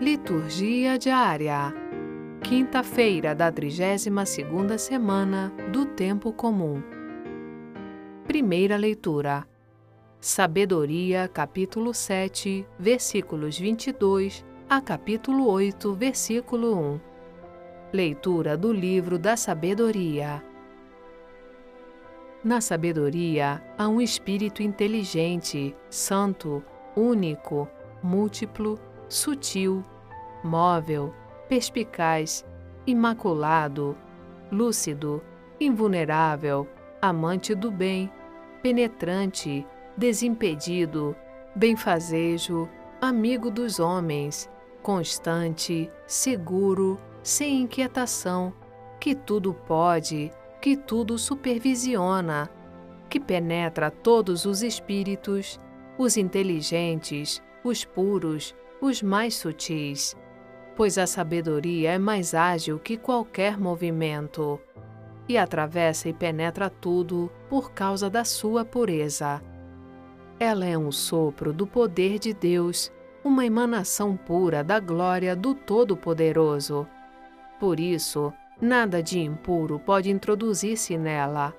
Liturgia diária. Quinta-feira da 32ª semana do tempo comum. Primeira leitura. Sabedoria, capítulo 7, versículos 22 a capítulo 8, versículo 1. Leitura do livro da Sabedoria. Na sabedoria há um espírito inteligente, santo, único, múltiplo, sutil, móvel, perspicaz, imaculado, lúcido, invulnerável, amante do bem, penetrante, desimpedido, benfazejo, amigo dos homens, constante, seguro, sem inquietação, que tudo pode, que tudo supervisiona, que penetra todos os espíritos, os inteligentes, os puros, os mais sutis, pois a sabedoria é mais ágil que qualquer movimento e atravessa e penetra tudo por causa da sua pureza. Ela é um sopro do poder de Deus, uma emanação pura da glória do Todo-Poderoso. Por isso, nada de impuro pode introduzir-se nela.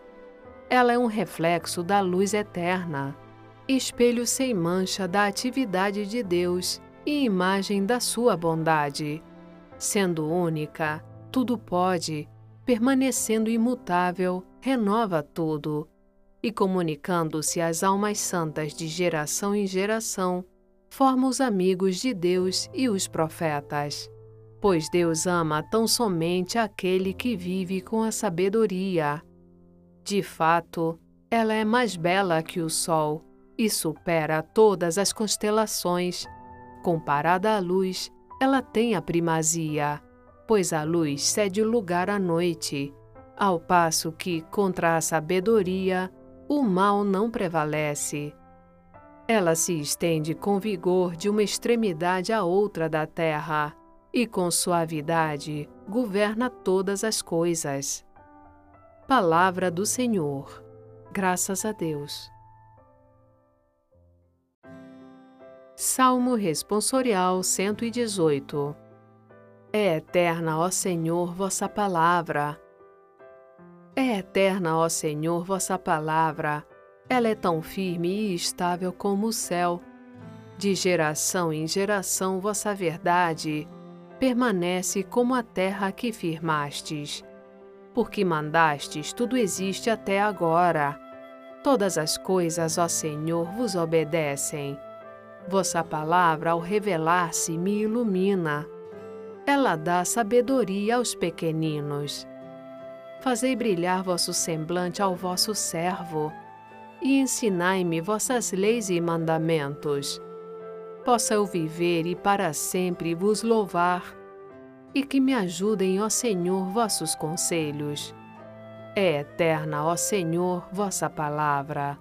Ela é um reflexo da luz eterna, espelho sem mancha da atividade de Deus e imagem da sua bondade. Sendo única, tudo pode, permanecendo imutável, renova tudo. E comunicando-se às almas santas de geração em geração, forma os amigos de Deus e os profetas. Pois Deus ama tão somente aquele que vive com a sabedoria. De fato, ela é mais bela que o sol e supera todas as constelações Comparada à luz, ela tem a primazia, pois a luz cede lugar à noite, ao passo que, contra a sabedoria, o mal não prevalece. Ela se estende com vigor de uma extremidade à outra da terra e, com suavidade, governa todas as coisas. Palavra do Senhor. Graças a Deus. Salmo Responsorial 118 É eterna, ó Senhor, vossa palavra. É eterna, ó Senhor, vossa palavra. Ela é tão firme e estável como o céu. De geração em geração, vossa verdade permanece como a terra que firmastes. Porque mandastes, tudo existe até agora. Todas as coisas, ó Senhor, vos obedecem. Vossa palavra, ao revelar-se, me ilumina. Ela dá sabedoria aos pequeninos. Fazei brilhar vosso semblante ao vosso servo, e ensinai-me vossas leis e mandamentos. Possa eu viver e para sempre vos louvar, e que me ajudem, ó Senhor, vossos conselhos. É eterna, ó Senhor, vossa palavra.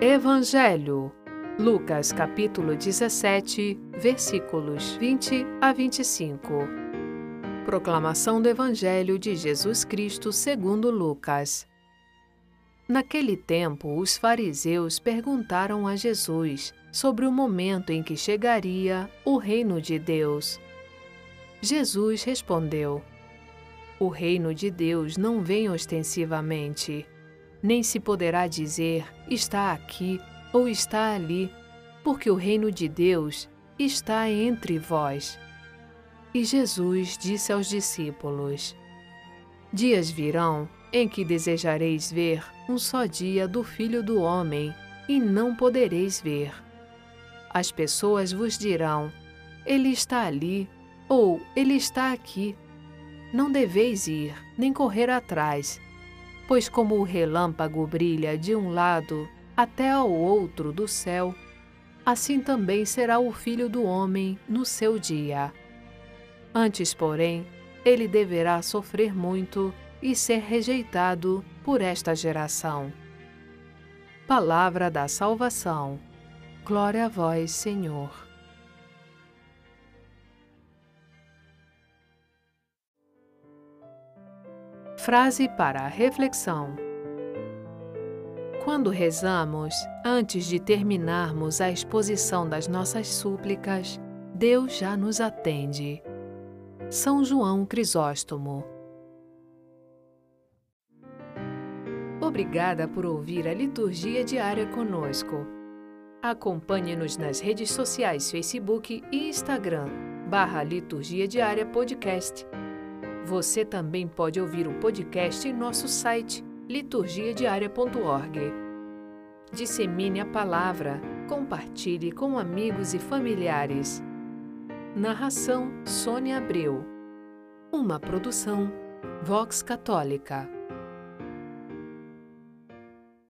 Evangelho. Lucas capítulo 17, versículos 20 a 25. Proclamação do Evangelho de Jesus Cristo segundo Lucas. Naquele tempo, os fariseus perguntaram a Jesus sobre o momento em que chegaria o reino de Deus. Jesus respondeu: O reino de Deus não vem ostensivamente nem se poderá dizer está aqui ou está ali, porque o reino de Deus está entre vós. E Jesus disse aos discípulos: Dias virão em que desejareis ver um só dia do Filho do Homem, e não podereis ver. As pessoas vos dirão: Ele está ali, ou Ele está aqui. Não deveis ir, nem correr atrás Pois como o relâmpago brilha de um lado até ao outro do céu, assim também será o filho do homem no seu dia. Antes, porém, ele deverá sofrer muito e ser rejeitado por esta geração. Palavra da salvação. Glória a vós, Senhor. Frase para a reflexão: Quando rezamos, antes de terminarmos a exposição das nossas súplicas, Deus já nos atende. São João Crisóstomo. Obrigada por ouvir a liturgia diária conosco. Acompanhe-nos nas redes sociais Facebook e Instagram, barra Liturgia Diária Podcast. Você também pode ouvir o podcast em nosso site liturgiadiaria.org. Dissemine a palavra, compartilhe com amigos e familiares. Narração Sônia Abreu. Uma produção Vox Católica.